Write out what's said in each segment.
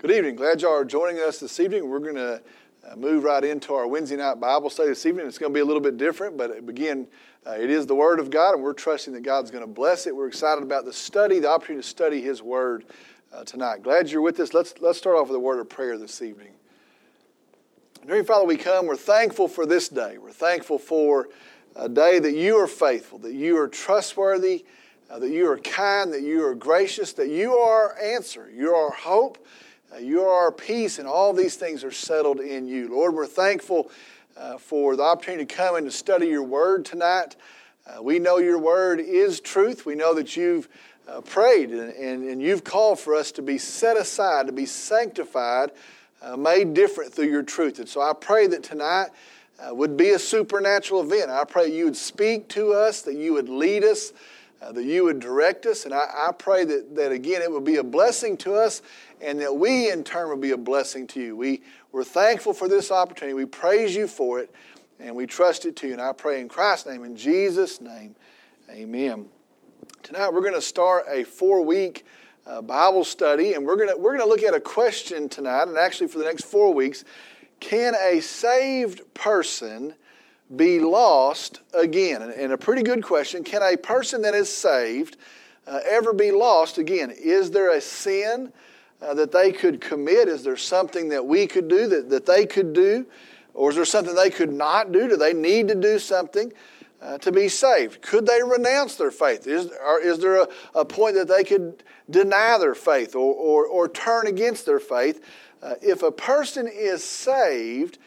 Good evening. Glad y'all are joining us this evening. We're going to uh, move right into our Wednesday night Bible study this evening. It's going to be a little bit different, but again, uh, it is the Word of God, and we're trusting that God's going to bless it. We're excited about the study, the opportunity to study His Word uh, tonight. Glad you're with us. Let's, let's start off with a word of prayer this evening. Dear Father, we come. We're thankful for this day. We're thankful for a day that you are faithful, that you are trustworthy, uh, that you are kind, that you are gracious, that you are answer, you are hope, uh, you are our peace, and all these things are settled in you. Lord, we're thankful uh, for the opportunity to come and to study your word tonight. Uh, we know your word is truth. We know that you've uh, prayed and, and, and, you've called for us to be set aside, to be sanctified, uh, made different through your truth. And so I pray that tonight uh, would be a supernatural event. I pray you would speak to us, that you would lead us, uh, that you would direct us. And I, I, pray that, that, again, it would be a blessing to us and that we, in turn, would be a blessing to you. We, we're thankful for this opportunity. We praise you for it, and we trust it to you. And I pray in Christ's name, in Jesus' name, amen. Tonight, we're going to start a four week uh, Bible study, and we're going to, we're going to look at a question tonight, and actually for the next four weeks. Can a saved person be lost again? And a pretty good question. Can a person that is saved uh, ever be lost again? Is there a sin uh, that they could commit? Is there something that we could do that, that they could do? Or is there something they could not do? Do they need to do something uh, to be saved? Could they renounce their faith? Is, is there a, a point that they could deny their faith or, or, or turn against their faith? Uh, if a person is saved,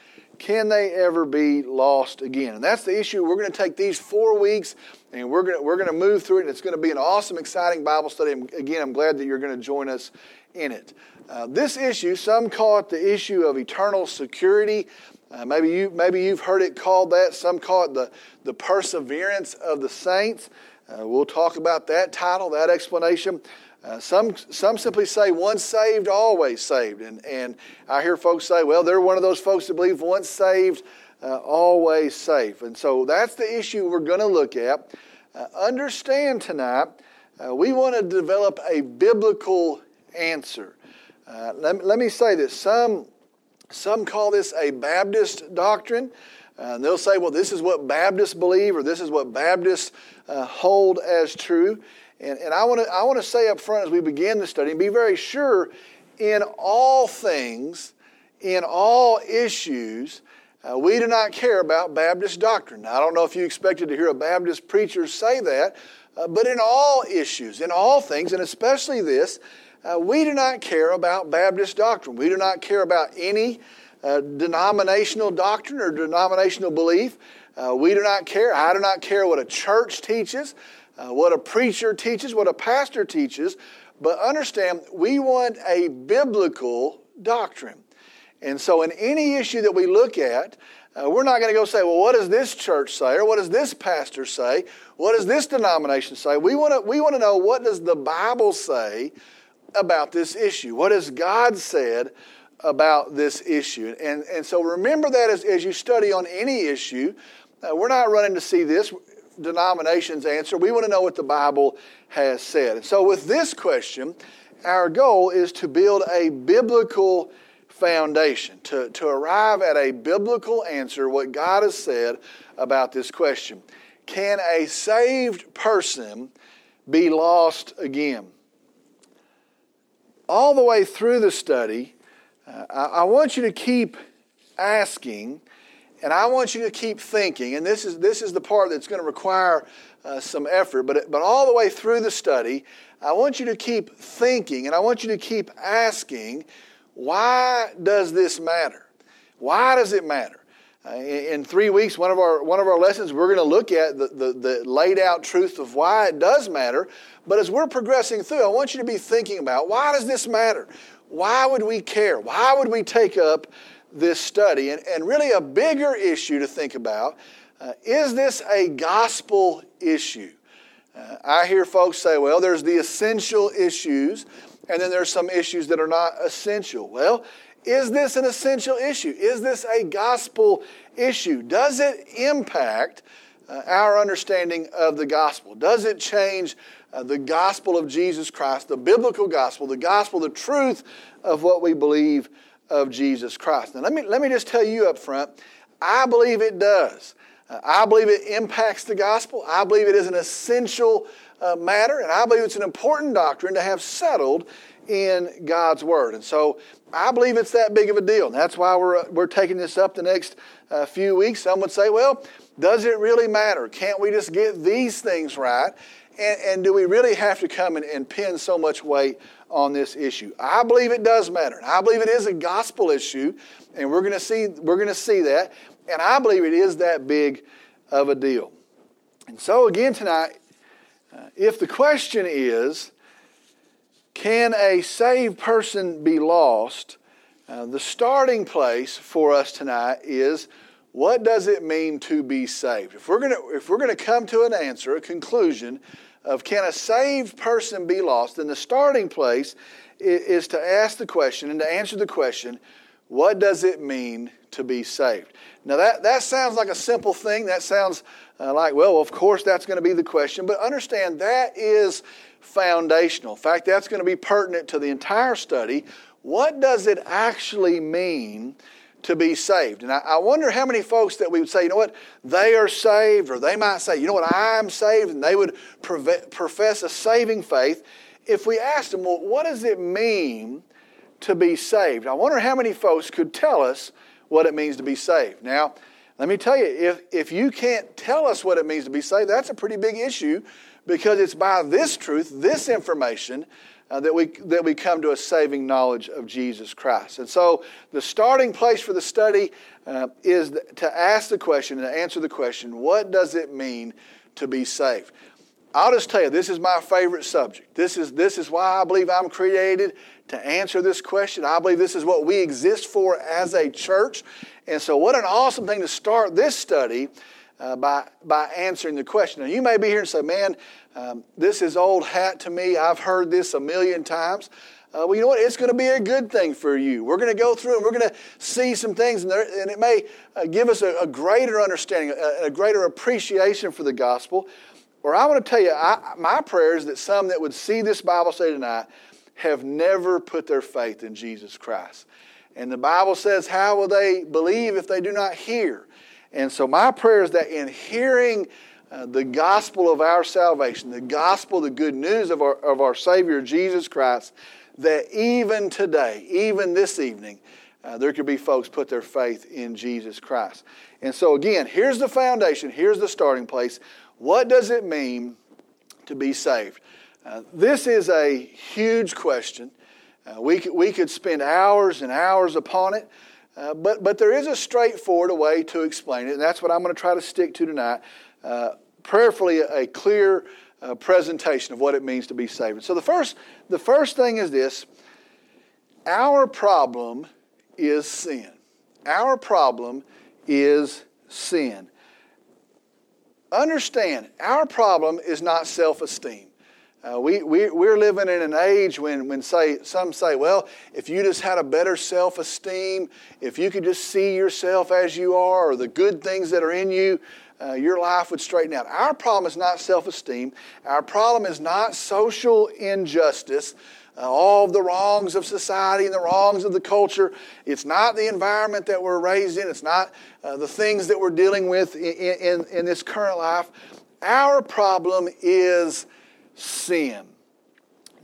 can they ever be lost again? And that's the issue. We're going to take these four weeks and we're going to, we're going to move through it. And it's going to be an awesome, exciting Bible study. And again, I'm glad that you're going to join us in it. Uh, this issue, some call it the issue of eternal security. Uh, maybe, you, maybe you've heard it called that. Some call it the, the perseverance of the saints. Uh, we'll talk about that title, that explanation. Uh, some, some simply say once saved, always saved. And, and I hear folks say, well, they're one of those folks that believe once saved, uh, always safe. And so that's the issue we're going to look at. Uh, understand tonight, uh, we want to develop a biblical answer. Uh, let, let me say this. Some, some call this a Baptist doctrine. Uh, and they'll say, well, this is what Baptists believe, or this is what Baptists hold as true. And, and I want to I want to say up front as we begin the study, be very sure in all things, in all issues, uh, we do not care about Baptist doctrine. Now, I don't know if you expected to hear a Baptist preacher say that, uh, but in all issues, in all things, and especially this, uh, we do not care about Baptist doctrine. We do not care about any uh, denominational doctrine or denominational belief. Uh, we do not care. I do not care what a church teaches uh, what a preacher teaches, what a pastor teaches, but understand we want a biblical doctrine. And so, in any issue that we look at, uh, we're not going to go say, well, what does this church say? Or what does this pastor say? What does this denomination say? We want to, we want to know what does the Bible say about this issue? What has God said about this issue? And, and so remember that as, as you study on any issue. Uh, we're not running to see this denominations answer. We want to know what the Bible has said. And so, with this question, our goal is to build a biblical foundation, to, to arrive at a biblical answer, what God has said about this question. Can a saved person be lost again? All the way through the study, uh, I, I want you to keep asking and I want you to keep thinking, and this is, this is the part that's going to require uh, some effort, but, but all the way through the study, I want you to keep thinking and I want you to keep asking, why does this matter? Why does it matter? Uh, in, in, three weeks, one of our, one of our lessons, we're going to look at the, the, the laid out truth of why it does matter. But as we're progressing through, I want you to be thinking about why does this matter? Why would we care? Why would we take up this study. And, and really, a bigger issue to think about uh, is this a gospel issue? Uh, I hear folks say, well, there's the essential issues, and then there's some issues that are not essential. Well, is this an essential issue? Is this a gospel issue? Does it impact uh, our understanding of the gospel? Does it change uh, the gospel of Jesus Christ, the biblical gospel, the gospel, the truth of what we believe of Jesus Christ. Now, let me, let me just tell you up front I believe it does. Uh, I believe it impacts the gospel. I believe it is an essential uh, matter, and I believe it's an important doctrine to have settled in God's Word. And so I believe it's that big of a deal. And that's why we're, we're taking this up the next uh, few weeks. Some would say, well, does it really matter? Can't we just get these things right? And, and do we really have to come and, and pin so much weight on this issue? I believe it does matter. I believe it is a gospel issue, and we're going to see we're going to see that. And I believe it is that big of a deal. And so again tonight, uh, if the question is, can a saved person be lost? Uh, the starting place for us tonight is what does it mean to be saved? If we're going to if we're going to come to an answer, a conclusion of can a saved person be lost, then the starting place is, to ask the question and to answer the question, what does it mean to be saved? Now that that sounds like a simple thing. That sounds uh, like well, of course that's going to be the question, but understand that is foundational. In fact, that's going to be pertinent to the entire study. What does it actually mean to be saved? And I, I, wonder how many folks that we would say, you know what, they are saved, or they might say, you know what, I'm saved, and they would profess a saving faith. If we asked them, well, what does it mean to be saved? I wonder how many folks could tell us what it means to be saved. Now, let me tell you, if, if you can't tell us what it means to be saved, that's a pretty big issue because it's by this truth, this information, uh, that, we, that we come to a saving knowledge of Jesus Christ. And so the starting place for the study uh, is to ask the question and to answer the question what does it mean to be saved? I'll just tell you, this is my favorite subject. This is, this is why I believe I'm created to answer this question. I believe this is what we exist for as a church. And so, what an awesome thing to start this study uh, by, by answering the question. Now, you may be here and say, man, um, this is old hat to me. I've heard this a million times. Uh, well, you know what? It's going to be a good thing for you. We're going to go through and we're going to see some things, and, there, and it may uh, give us a, a, greater understanding, a, a, greater appreciation for the gospel. Or I want to tell you, I, my prayer is that some that would see this Bible study tonight have never put their faith in Jesus Christ. And the Bible says, How will they believe if they do not hear? And so, my prayer is that in hearing uh, the gospel of our salvation, the gospel, the good news of our, of our Savior Jesus Christ, that even today, even this evening, uh, there could be folks put their faith in Jesus Christ. And so, again, here's the foundation, here's the starting place. What does it mean to be saved? Uh, this is a huge question. Uh, we, could, we could spend hours and hours upon it. Uh, but, but there is a straightforward way to explain it, and that's what I'm going to try to stick to tonight. Uh, prayerfully, a clear uh, presentation of what it means to be saved. So the first, the first thing is this our problem is sin. Our problem is sin. Understand, our problem is not self esteem. Uh, we, we, we're living in an age when, when say, some say, well, if you just had a better self esteem, if you could just see yourself as you are, or the good things that are in you, uh, your life would straighten out. Our problem is not self esteem. Our problem is not social injustice, uh, all of the wrongs of society and the wrongs of the culture. It's not the environment that we're raised in. It's not uh, the things that we're dealing with in, in, in this current life. Our problem is sin.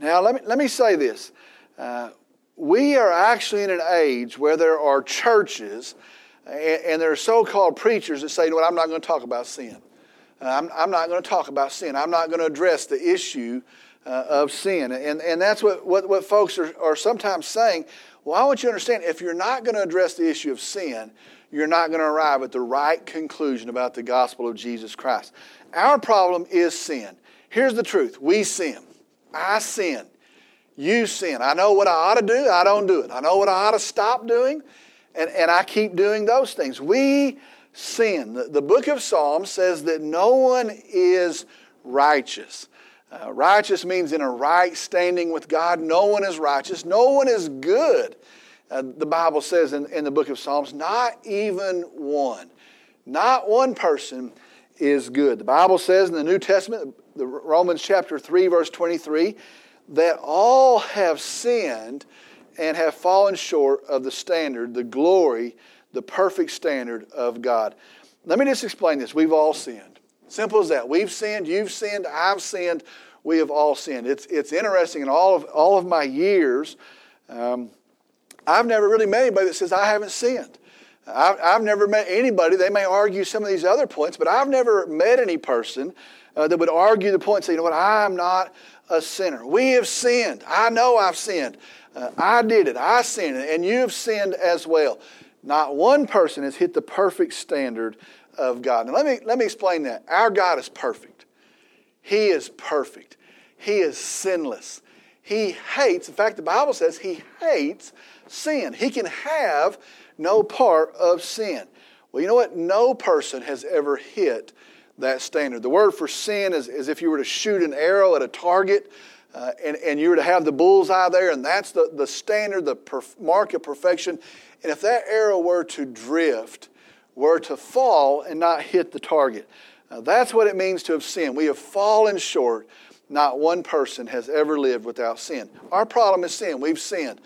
Now, let me, let me say this. Uh, we are actually in an age where there are churches and, and there are so called preachers that say, you know what, I'm not going to talk about sin. Uh, I'm, I'm, not going to talk about sin. I'm not going to address the issue uh, of sin. And, and that's what, what, what folks are, are sometimes saying. Well, I want you to understand if you're not going to address the issue of sin, you're not going to arrive at the right conclusion about the gospel of Jesus Christ. Our problem is sin. Here's the truth we sin. I sin. You sin. I know what I ought to do, I don't do it. I know what I ought to stop doing, and, and I keep doing those things. We sin. The, the book of Psalms says that no one is righteous. Uh, righteous means in a right standing with God. No one is righteous. No one is good. Uh, the Bible says in, in the book of Psalms, not even one. Not one person is good. The Bible says in the New Testament, the Romans chapter 3, verse 23, that all have sinned and have fallen short of the standard, the glory, the perfect standard of God. Let me just explain this. We've all sinned. Simple as that. We've sinned, you've sinned, I've sinned, we have all sinned. It's, it's interesting in all of, all of my years, um, I've never really met anybody that says I haven't sinned. I've, I've, never met anybody, they may argue some of these other points, but I've never met any person uh, that would argue the point and say, you know what, I'm not a sinner. We have sinned. I know I've sinned. Uh, I did it. I sinned, and you have sinned as well. Not one person has hit the perfect standard of God. Now, let me, let me explain that. Our God is perfect. He is perfect. He is sinless. He hates, in fact, the Bible says he hates sin. He can have no part of sin. Well, you know what? No person has ever hit that standard. The word for sin is as if you were to shoot an arrow at a target uh, and, and you were to have the bullseye there, and that's the, the standard, the perf- mark of perfection. And if that arrow were to drift, were to fall and not hit the target, uh, that's what it means to have sinned. We have fallen short. Not one person has ever lived without sin. Our problem is sin. We've sinned.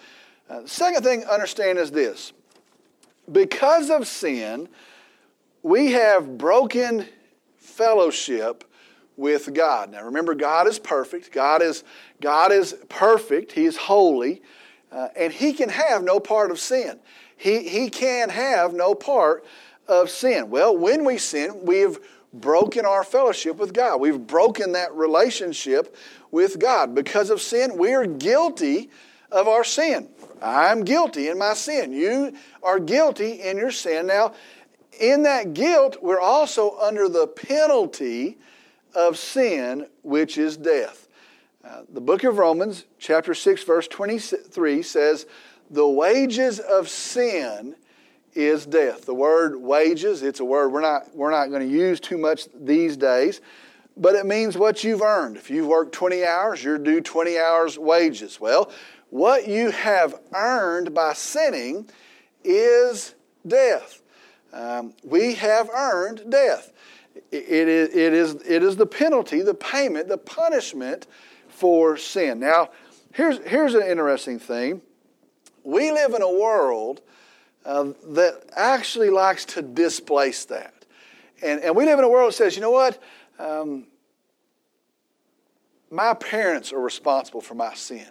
Uh, the second thing understand is this because of sin, we have broken fellowship with God. Now remember, God is perfect. God is, God is perfect. He is holy. Uh, and He can have no part of sin. He, he can have no part of sin. Well, when we sin, we have broken our fellowship with God. We've broken that relationship with God. Because of sin, we are guilty of our sin. I'm guilty in my sin. You are guilty in your sin. Now, in that guilt, we're also under the penalty of sin, which is death. Uh, the book of Romans, chapter 6, verse 23 says, The wages of sin is death. The word wages, it's a word we're not, we're not going to use too much these days, but it means what you've earned. If you've worked 20 hours, you're due 20 hours wages. Well, what you have earned by sinning is death. Um, we have earned death. It is, it, is, it is the penalty, the payment, the punishment for sin. Now, here's, here's an interesting thing. We live in a world uh, that actually likes to displace that. And, and we live in a world that says, you know what? Um, my parents are responsible for my sin.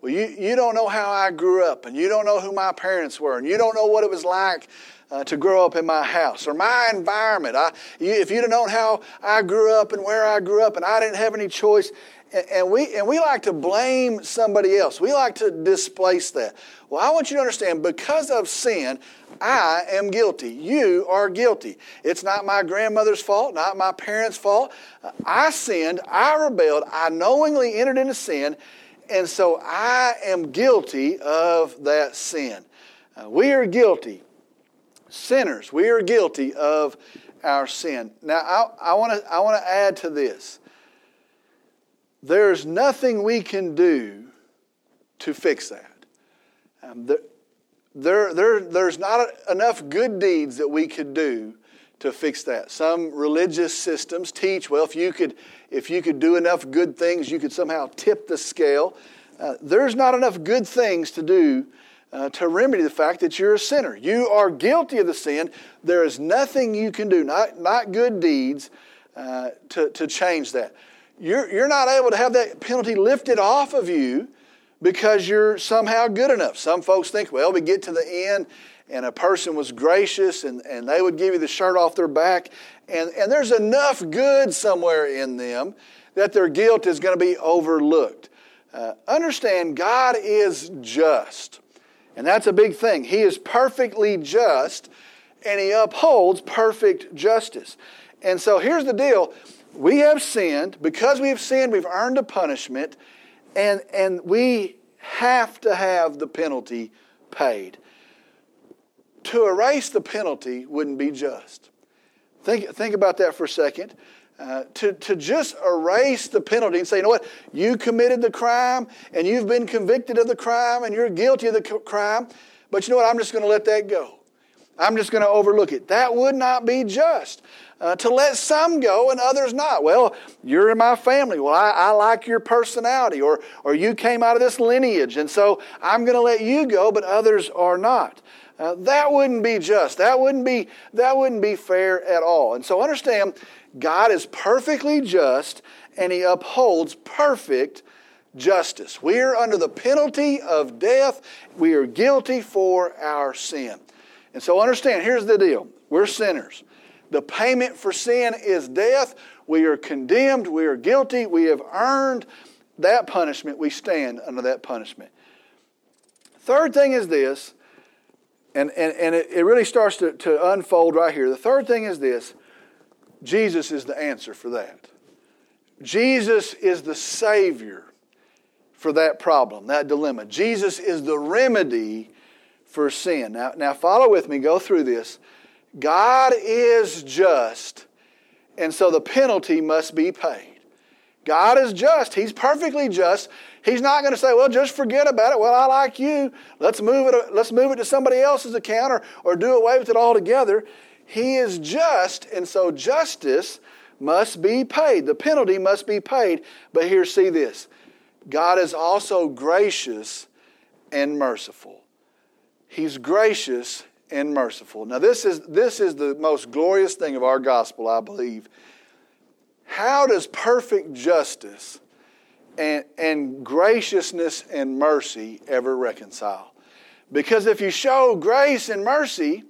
Well, you, you don't know how I grew up, and you don't know who my parents were, and you don't know what it was like uh, to grow up in my house or my environment. I, you, if you'd have known how I grew up and where I grew up, and I didn't have any choice, and, and we and we like to blame somebody else. We like to displace that. Well, I want you to understand because of sin, I am guilty. You are guilty. It's not my grandmother's fault, not my parents' fault. I sinned. I rebelled. I knowingly entered into sin. And so I am guilty of that sin. Uh, we are guilty, sinners. We are guilty of our sin. Now, I, I want to I wanna add to this. There's nothing we can do to fix that. Um, there, there, there's not enough good deeds that we could do to fix that. Some religious systems teach, well, if you could, if you could do enough good things, you could somehow tip the scale. Uh, there's not enough good things to do uh, to remedy the fact that you're a sinner. You are guilty of the sin. There is nothing you can do, not, not good deeds, uh, to, to change that. You're, you're not able to have that penalty lifted off of you because you're somehow good enough. Some folks think, well, we get to the end and a person was gracious and, and they would give you the shirt off their back, and, and there's enough good somewhere in them that their guilt is going to be overlooked. Uh, understand, God is just. And that's a big thing. He is perfectly just, and He upholds perfect justice. And so here's the deal we have sinned. Because we have sinned, we've earned a punishment and, and we have to have the penalty paid. To erase the penalty wouldn't be just. Think, think about that for a second. Uh, to, to just erase the penalty and say, you know what, you committed the crime and you've been convicted of the crime and you're guilty of the crime, but you know what, I'm just going to let that go. I'm just going to overlook it. That would not be just. Uh, to let some go and others not. Well, you're in my family. Well, I, I like your personality, or, or you came out of this lineage, and so I'm going to let you go, but others are not. Uh, that wouldn't be just. That wouldn't be, that wouldn't be fair at all. And so understand, God is perfectly just, and He upholds perfect justice. We are under the penalty of death. We are guilty for our sin. And so understand, here's the deal. We're sinners. The payment for sin is death. We are condemned. We are guilty. We have earned that punishment. We stand under that punishment. Third thing is this, and, and, and it, it really starts to, to unfold right here. The third thing is this Jesus is the answer for that. Jesus is the Savior for that problem, that dilemma. Jesus is the remedy for sin. Now, now follow with me, go through this. God is just, and so the penalty must be paid. God is just. He's perfectly just. He's not going to say, well, just forget about it. Well, I like you. Let's move it, let's move it to somebody else's account or, or do away with it altogether. He is just, and so justice must be paid. The penalty must be paid. But here, see this God is also gracious and merciful. He's gracious and merciful. Now, this is, this is the most glorious thing of our gospel, I believe. How does perfect justice and, and graciousness and mercy ever reconcile? Because if you show grace and mercy,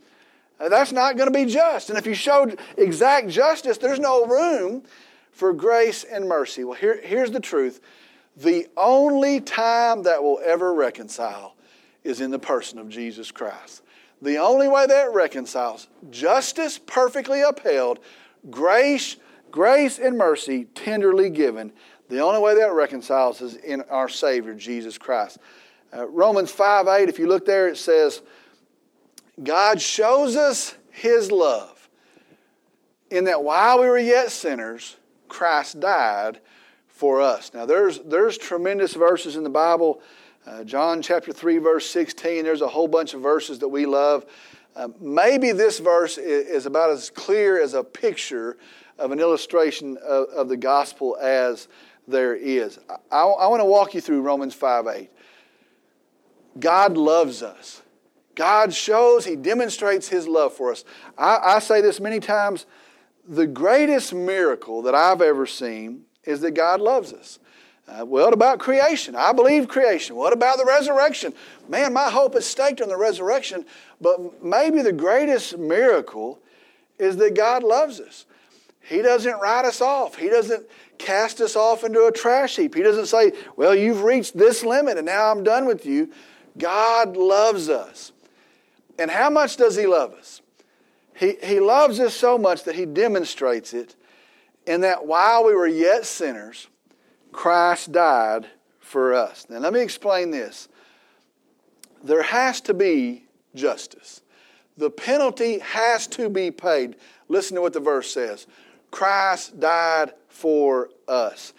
uh, that's not going to be just. And if you show exact justice, there's no room for grace and mercy. Well, here, here's the truth the only time that will ever reconcile is in the person of Jesus Christ. The only way that reconciles, justice perfectly upheld, grace, grace and mercy tenderly given. The only way that reconciles is in our Savior, Jesus Christ. Uh, Romans 5 8, if you look there, it says, God shows us his love in that while we were yet sinners, Christ died for us. Now, there's, there's tremendous verses in the Bible. Uh, John chapter 3, verse 16, there's a whole bunch of verses that we love. Uh, maybe this verse is, is, about as clear as a picture of an illustration of, of the gospel as there is. I, I want to walk you through Romans 5 8. God loves us. God shows, He demonstrates His love for us. I, I say this many times the greatest miracle that I've ever seen is that God loves us. Uh, what about creation? I believe creation. What about the resurrection? Man, my hope is staked on the resurrection. But maybe the greatest miracle is that God loves us. He doesn't write us off. He doesn't cast us off into a trash heap. He doesn't say, Well, you've reached this limit and now I'm done with you. God loves us. And how much does He love us? He, he loves us so much that He demonstrates it in that while we were yet sinners, Christ died for us. Now, let me explain this. There has to be justice. The penalty has to be paid. Listen to what the verse says Christ died for us.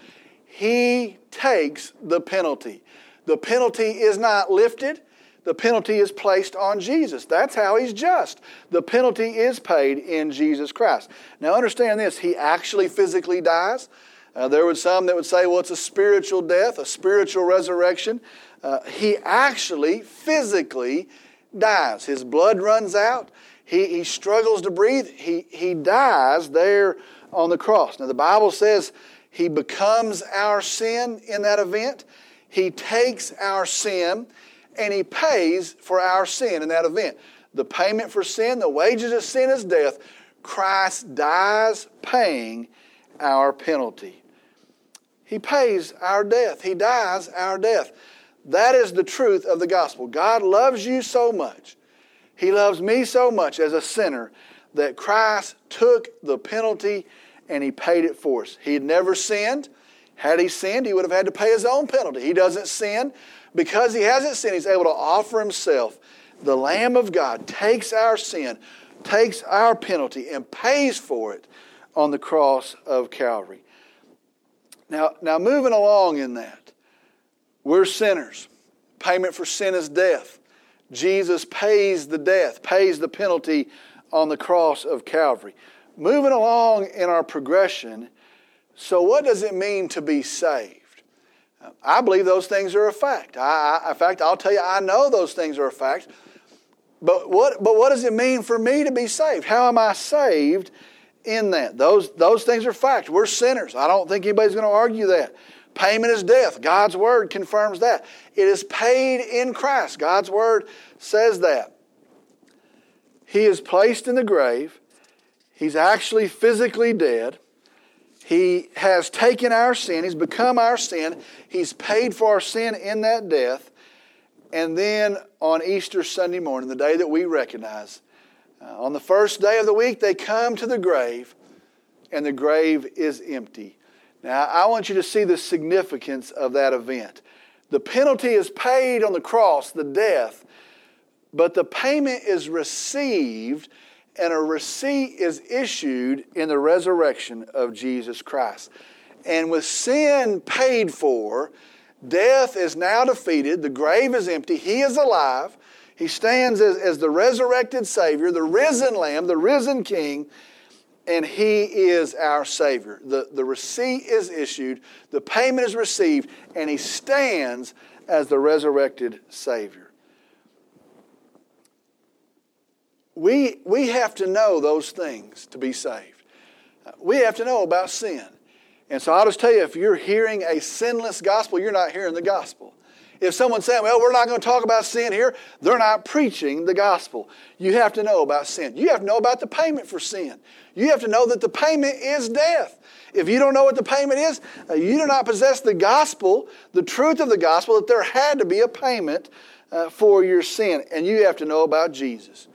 He takes the penalty. The penalty is not lifted, the penalty is placed on Jesus. That's how he's just. The penalty is paid in Jesus Christ. Now, understand this He actually physically dies. Uh, there were some that would say, well, it's a spiritual death, a spiritual resurrection. Uh, he actually physically dies. His blood runs out. He, he struggles to breathe. He, he dies there on the cross. Now, the Bible says he becomes our sin in that event. He takes our sin and he pays for our sin in that event. The payment for sin, the wages of sin is death. Christ dies paying our penalty. He pays our death. He dies our death. That is the truth of the gospel. God loves you so much. He loves me so much as a sinner that Christ took the penalty and he paid it for us. He had never sinned. Had he sinned, he would have had to pay his own penalty. He doesn't sin. Because he hasn't sinned, he's able to offer himself. The Lamb of God takes our sin, takes our penalty, and pays for it on the cross of Calvary. Now, now moving along in that, we're sinners. Payment for sin is death. Jesus pays the death, pays the penalty on the cross of Calvary. Moving along in our progression, so what does it mean to be saved? I believe those things are a fact. I, I, in fact, I'll tell you, I know those things are a fact. But what, but what does it mean for me to be saved? How am I saved in that? Those, those things are facts. We're sinners. I don't think anybody's going to argue that. Payment is death. God's word confirms that. It is paid in Christ. God's word says that. He is placed in the grave. He's actually physically dead. He has taken our sin. He's become our sin. He's paid for our sin in that death. And then on Easter Sunday morning, the day that we recognize, uh, on the first day of the week, they come to the grave, and the grave is empty. Now, I want you to see the significance of that event. The penalty is paid on the cross, the death, but the payment is received, and a receipt is issued in the resurrection of Jesus Christ. And with sin paid for, Death is now defeated. The grave is empty. He is alive. He stands as, as the resurrected Savior, the risen Lamb, the risen King, and He is our Savior. The, the receipt is issued, the payment is received, and He stands as the resurrected Savior. We, we have to know those things to be saved. We have to know about sin. And so I'll just tell you if you're hearing a sinless gospel, you're not hearing the gospel. If someone's saying, well, we're not going to talk about sin here, they're not preaching the gospel. You have to know about sin. You have to know about the payment for sin. You have to know that the payment is death. If you don't know what the payment is, uh, you do not possess the gospel, the truth of the gospel, that there had to be a payment uh, for your sin. And you have to know about Jesus.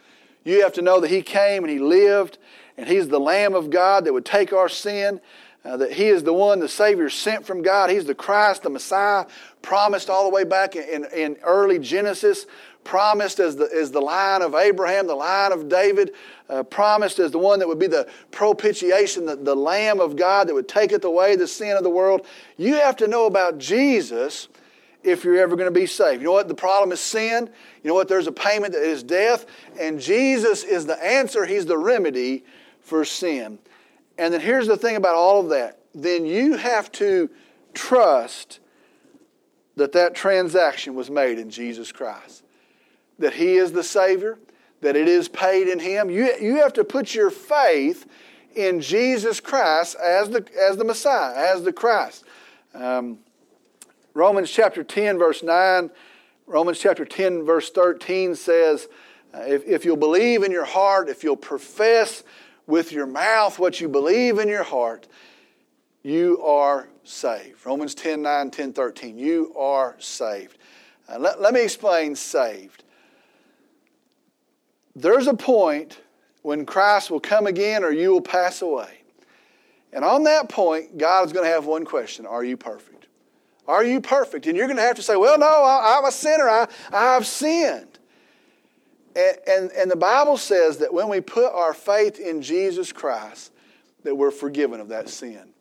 You have to know that He came and He lived, and He's the Lamb of God that would take our sin uh, that He is the one, the Savior sent from God. He's the Christ, the Messiah, promised all the way back in, in early Genesis, promised as the, as the line of Abraham, the line of David, uh, promised as the one that would be the propitiation, the, the Lamb of God that would taketh away the sin of the world. You have to know about Jesus if you're ever going to be saved. You know what? The problem is sin. You know what? There's a payment that is death, and Jesus is the answer. He's the remedy for sin. And then here's the thing about all of that then you have to trust that that transaction was made in Jesus Christ, that He is the Savior, that it is paid in Him. You, you have to put your faith in Jesus Christ as the, as the Messiah, as the Christ. Um, Romans chapter 10, verse 9, Romans chapter 10, verse 13 says, uh, if, if you'll believe in your heart, if you'll profess with your mouth what you believe in your heart, you are saved. Romans 10 9, 10 13. You are saved. Uh, let, let me explain saved. There's a point when Christ will come again or you will pass away. And on that point, God is going to have one question Are you perfect? Are you perfect? And you're going to have to say, Well, no, I, am a sinner. I, I've sinned. And, and, and the Bible says that when we put our faith in Jesus Christ, that we're forgiven of that sin.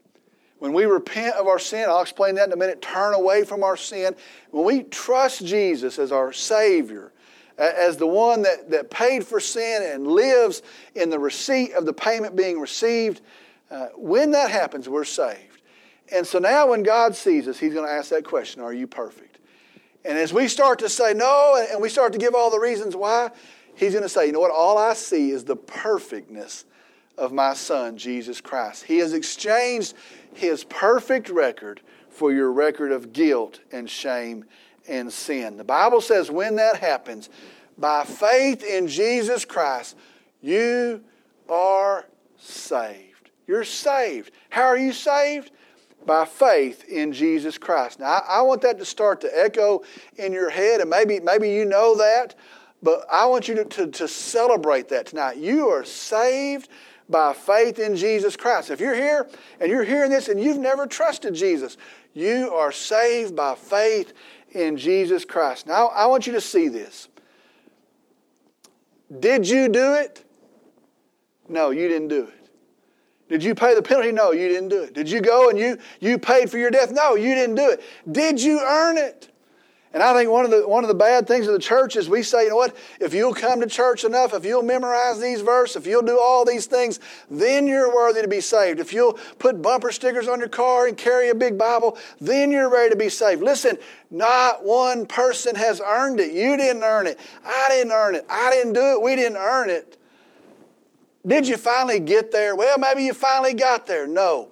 When we repent of our sin, I'll explain that in a minute, turn away from our sin. When we trust Jesus as our Savior, as the one that, that paid for sin and lives in the receipt of the payment being received, uh, when that happens, we're saved. And so now when God sees us, He's going to ask that question Are you perfect? And as we start to say no and we start to give all the reasons why, he's going to say, you know what? All I see is the perfectness of my son, Jesus Christ. He has exchanged his perfect record for your record of guilt and shame and sin. The Bible says when that happens, by faith in Jesus Christ, you are saved. You're saved. How are you saved? By faith in Jesus Christ. Now, I, I, want that to start to echo in your head, and maybe, maybe you know that, but I want you to, to, to celebrate that tonight. You are saved by faith in Jesus Christ. If you're here and you're hearing this and you've never trusted Jesus, you are saved by faith in Jesus Christ. Now, I want you to see this. Did you do it? No, you didn't do it. Did you pay the penalty? No, you didn't do it. Did you go and you, you paid for your death? No, you didn't do it. Did you earn it? And I think one of the one of the bad things of the church is we say, you know what, if you'll come to church enough, if you'll memorize these verses, if you'll do all these things, then you're worthy to be saved. If you'll put bumper stickers on your car and carry a big Bible, then you're ready to be saved. Listen, not one person has earned it. You didn't earn it. I didn't earn it. I didn't do it. We didn't earn it. Did you finally get there? Well, maybe you finally got there. No.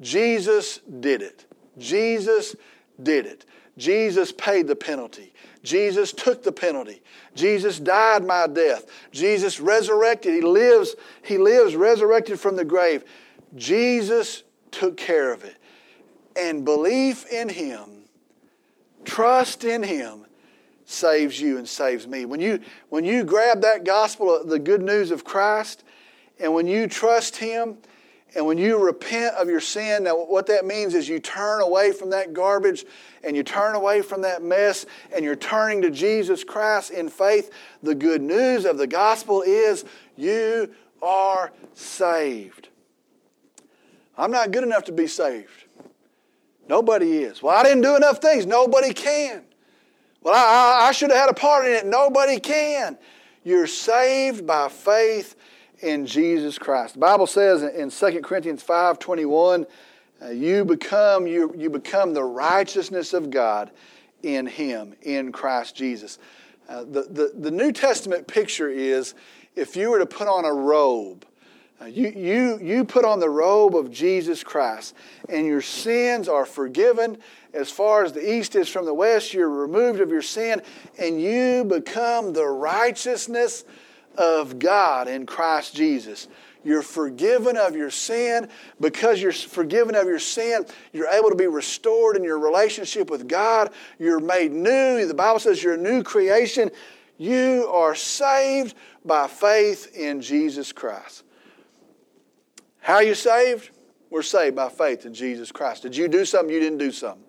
Jesus did it. Jesus did it. Jesus paid the penalty. Jesus took the penalty. Jesus died my death. Jesus resurrected. He lives, he lives resurrected from the grave. Jesus took care of it. And belief in him, trust in him, saves you and saves me. When you, when you grab that gospel, the good news of Christ, and when you trust him, and when you repent of your sin, now what that means is you turn away from that garbage and you turn away from that mess and you're turning to Jesus Christ in faith. The good news of the gospel is you are saved. I'm not good enough to be saved. Nobody is. Well, I didn't do enough things. Nobody can. Well, I, I, I should have had a part in it. Nobody can. You're saved by faith in Jesus Christ. The Bible says in 2 Corinthians 5 21, uh, you, become, you, you become the righteousness of God in Him, in Christ Jesus. Uh, the, the, the New Testament picture is if you were to put on a robe, uh, you, you, you put on the robe of Jesus Christ, and your sins are forgiven. As far as the east is from the west, you're removed of your sin, and you become the righteousness of God in Christ Jesus. You're forgiven of your sin. Because you're forgiven of your sin, you're able to be restored in your relationship with God. You're made new. The Bible says you're a new creation. You are saved by faith in Jesus Christ. How are you saved? We're saved by faith in Jesus Christ. Did you do something? You didn't do something.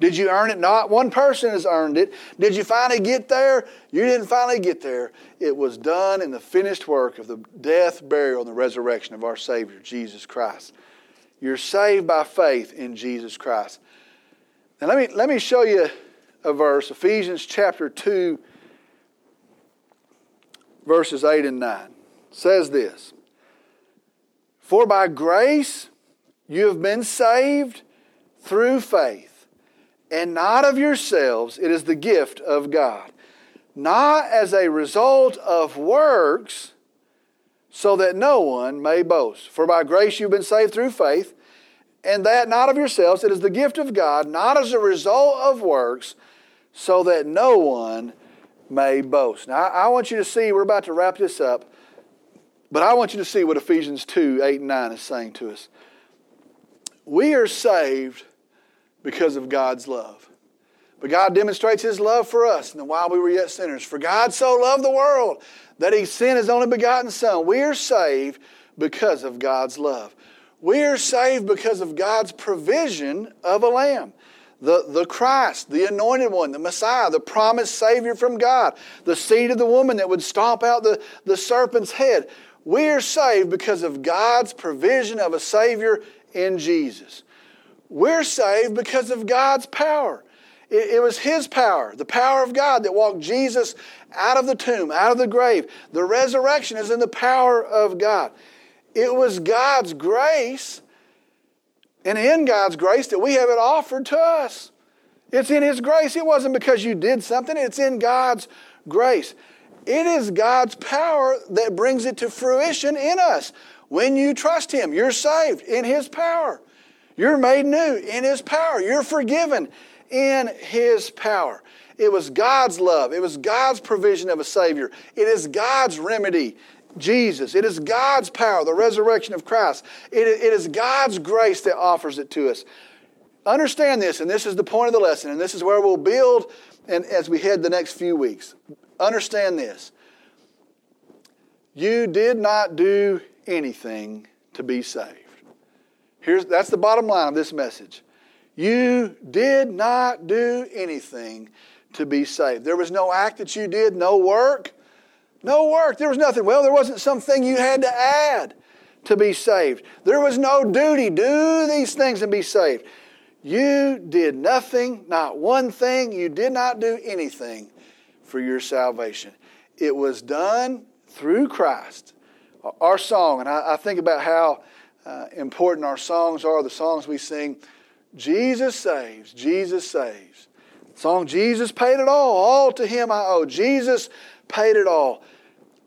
Did you earn it? Not one person has earned it. Did you finally get there? You didn't finally get there. It was done in the finished work of the death, burial, and the resurrection of our Savior, Jesus Christ. You're saved by faith in Jesus Christ. Now, let me, let me show you a verse, Ephesians chapter 2, verses 8 and 9. It says this For by grace you have been saved through faith and not of yourselves. It is the gift of God. Not as a result of works, so that no one may boast. For by grace you've been saved through faith, and that not of yourselves. It is the gift of God, not as a result of works, so that no one may boast. Now, I want you to see, we're about to wrap this up, but I want you to see what Ephesians 2 8 and 9 is saying to us. We are saved because of God's love. But God demonstrates His love for us, and while we were yet sinners, for God so loved the world that He sent His only begotten Son. We are saved because of God's love. We are saved because of God's provision of a lamb. The, the Christ, the anointed one, the Messiah, the promised Savior from God, the seed of the woman that would stomp out the, the serpent's head. We are saved because of God's provision of a Savior in Jesus. We're saved because of God's power. It, it was His power, the power of God, that walked Jesus out of the tomb, out of the grave. The resurrection is in the power of God. It was God's grace, and in God's grace, that we have it offered to us. It's in His grace. It wasn't because you did something, it's in God's grace. It is God's power that brings it to fruition in us. When you trust Him, you're saved in His power. You're made new in His power. You're forgiven in His power. It was God's love. It was God's provision of a Savior. It is God's remedy, Jesus. It is God's power, the resurrection of Christ. It, it is God's grace that offers it to us. Understand this, and this is the point of the lesson, and this is where we'll build and as we head the next few weeks. Understand this. You did not do anything to be saved. Here's, that's the bottom line of this message. You did not do anything to be saved. There was no act that you did, no work. No work. There was nothing. Well, there wasn't something you had to add to be saved. There was no duty. Do these things and be saved. You did nothing, not one thing. You did not do anything for your salvation. It was done through Christ. Our song, and I, I think about how uh, important our songs are, the songs we sing. Jesus saves, Jesus saves. Song, Jesus paid it all, all to Him I owe. Jesus paid it all.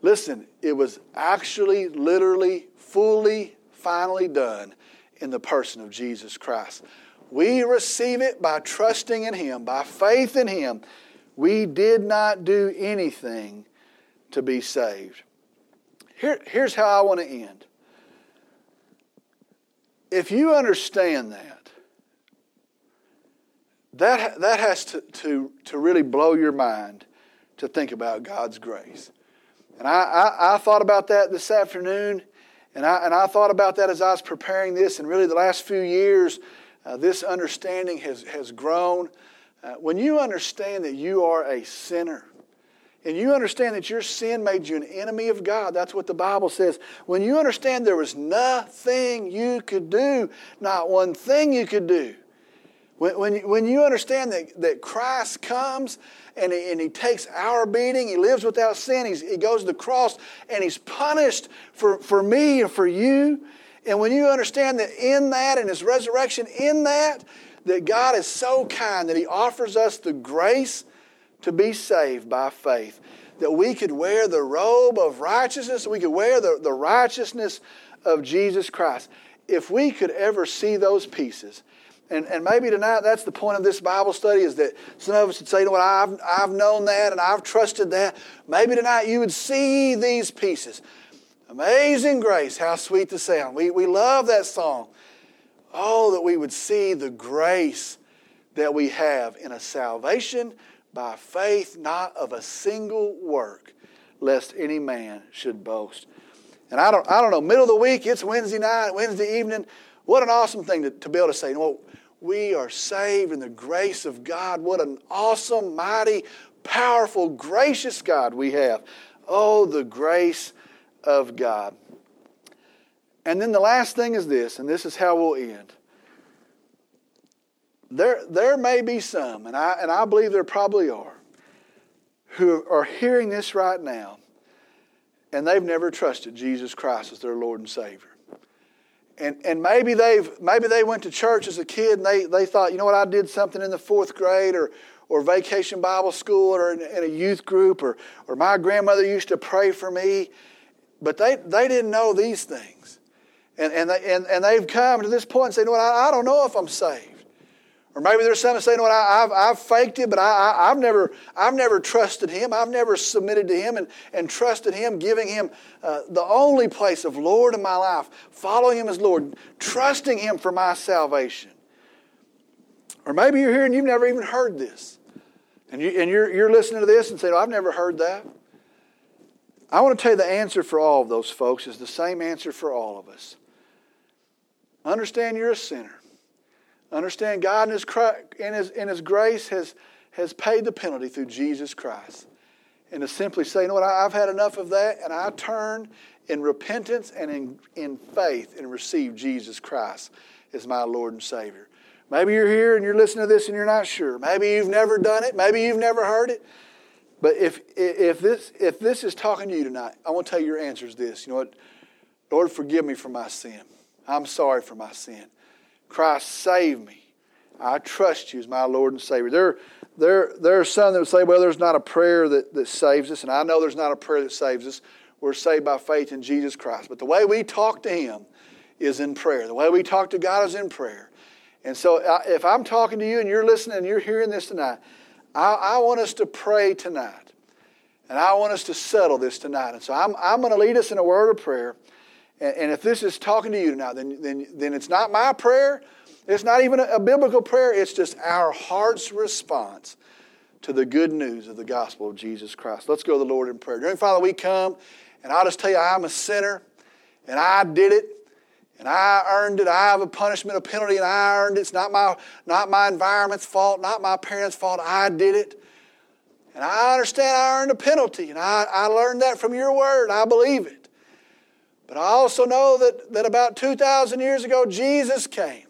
Listen, it was actually, literally, fully, finally done in the person of Jesus Christ. We receive it by trusting in Him, by faith in Him. We did not do anything to be saved. Here, here's how I want to end. If you understand that, that, that has to, to, to really blow your mind to think about God's grace. And I, I, I thought about that this afternoon, and I, and I thought about that as I was preparing this, and really the last few years, uh, this understanding has, has grown. Uh, when you understand that you are a sinner, and you understand that your sin made you an enemy of God, that's what the Bible says. When you understand there was nothing you could do, not one thing you could do, when, when, when you understand that, that Christ comes and he, and he takes our beating, he lives without sin, he's, he goes to the cross, and he's punished for, for me and for you. And when you understand that in that and his resurrection, in that, that God is so kind that he offers us the grace to be saved by faith, that we could wear the robe of righteousness, we could wear the, the righteousness of Jesus Christ. If we could ever see those pieces, and, and maybe tonight that's the point of this Bible study is that some of us would say, you know what, I've, I've known that and I've trusted that. Maybe tonight you would see these pieces. Amazing grace, how sweet the sound. We, we love that song. Oh, that we would see the grace that we have in a salvation by faith, not of a single work, lest any man should boast. And I don't, I don't know, middle of the week, it's Wednesday night, Wednesday evening. What an awesome thing to, to be able to say, we are saved in the grace of God. What an awesome, mighty, powerful, gracious God we have. Oh, the grace of God. And then the last thing is this, and this is how we'll end. There, there may be some, and I, and I believe there probably are, who are hearing this right now, and they've never trusted Jesus Christ as their Lord and Savior. And, and maybe they've maybe they went to church as a kid and they, they thought, you know what, I did something in the fourth grade or or vacation Bible school or in, in, a youth group or or my grandmother used to pray for me, but they they didn't know these things, and and they, and, and they've come to this point and say, you know what, I, I don't know if I'm saved. Or maybe there's some that say, what, I, have I've faked it, but I, have never, I've never trusted Him. I've never submitted to Him and, and trusted Him, giving Him uh, the only place of Lord in my life, following Him as Lord, trusting Him for my salvation. Or maybe you're here and you've never even heard this. And, you, and you're, you're listening to this and saying, oh, I've never heard that. I want to tell you the answer for all of those folks is the same answer for all of us. Understand you're a sinner. Understand God in His, in His, in His grace has, has paid the penalty through Jesus Christ. And to simply say, you know what, I've had enough of that, and I turn in repentance and in, in faith and receive Jesus Christ as my Lord and Savior. Maybe you're here and you're listening to this and you're not sure. Maybe you've never done it. Maybe you've never heard it. But if, if, this, if this is talking to you tonight, I want to tell you your answer is this. You know what? Lord, forgive me for my sin. I'm sorry for my sin. Christ, save me. I trust you as my Lord and Savior. There, there, there are some that would say, well, there's not a prayer that, that saves us, and I know there's not a prayer that saves us. We're saved by faith in Jesus Christ. But the way we talk to Him is in prayer. The way we talk to God is in prayer. And so if I'm talking to you and you're listening and you're hearing this tonight, I, I want us to pray tonight. And I want us to settle this tonight. And so I'm, I'm going to lead us in a word of prayer. And, and if this is talking to you tonight, then, then, then it's not my prayer. It's not even a, a biblical prayer. It's just our heart's response to the good news of the gospel of Jesus Christ. Let's go to the Lord in prayer. Dear Father, we come, and I'll just tell you, I'm a sinner, and I did it, and I earned it. I have a punishment, a penalty, and I earned it. It's not my, not my environment's fault, not my parents' fault. I did it. And I understand I earned a penalty, and I, I learned that from your word. I believe it. But I also know that, that about 2,000 years ago, Jesus came.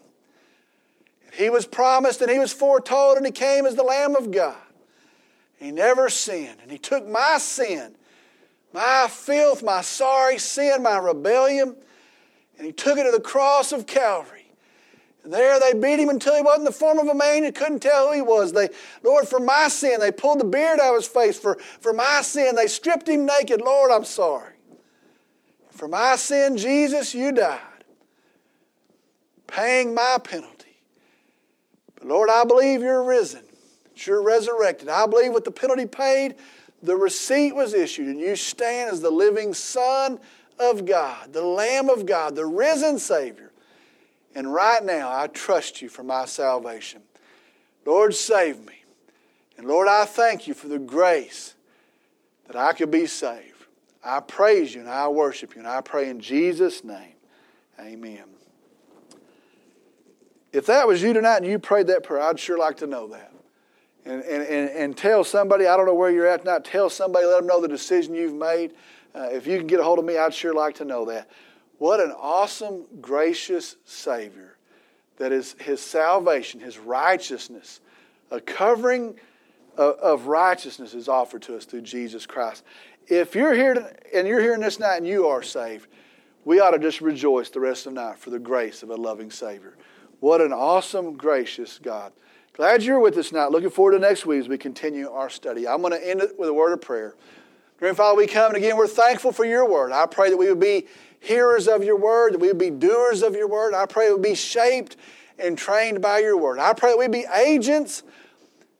He was promised and he was foretold, and he came as the Lamb of God. He never sinned, and he took my sin, my filth, my sorry sin, my rebellion, and he took it to the cross of Calvary. And there they beat him until he wasn't the form of a man. You couldn't tell who he was. They, Lord, for my sin, they pulled the beard out of his face. For, for my sin, they stripped him naked. Lord, I'm sorry. For my sin, Jesus, you died, paying my penalty. But Lord, I believe you're risen. You're resurrected. I believe with the penalty paid, the receipt was issued, and you stand as the living Son of God, the Lamb of God, the risen Savior. And right now, I trust you for my salvation. Lord, save me. And Lord, I thank you for the grace that I could be saved. I praise you and I worship you, and I pray in Jesus' name. Amen. If that was you tonight and you prayed that prayer, I'd sure like to know that. And, and, and, and tell somebody, I don't know where you're at tonight, tell somebody, let them know the decision you've made. Uh, if you can get a hold of me, I'd sure like to know that. What an awesome, gracious Savior that is His salvation, His righteousness, a covering of, righteousness is offered to us through Jesus Christ. If you're here and you're hearing this night and you are saved, we ought to just rejoice the rest of the night for the grace of a loving Savior. What an awesome, gracious God. Glad you're with us tonight. Looking forward to next week as we continue our study. I'm going to end it with a word of prayer. Dear Father, we come and again, we're thankful for your word. I pray that we would be hearers of your word, that we would be doers of your word. I pray we would be shaped and trained by your word. I pray that we be agents,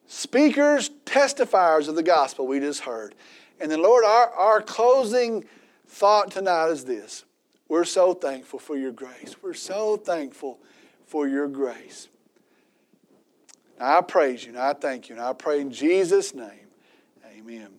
speakers, testifiers of the gospel we just heard. And then, Lord, our, our closing thought tonight is this. We're so thankful for your grace. We're so thankful for your grace. Now, I praise you and I thank you and I pray in Jesus' name. Amen.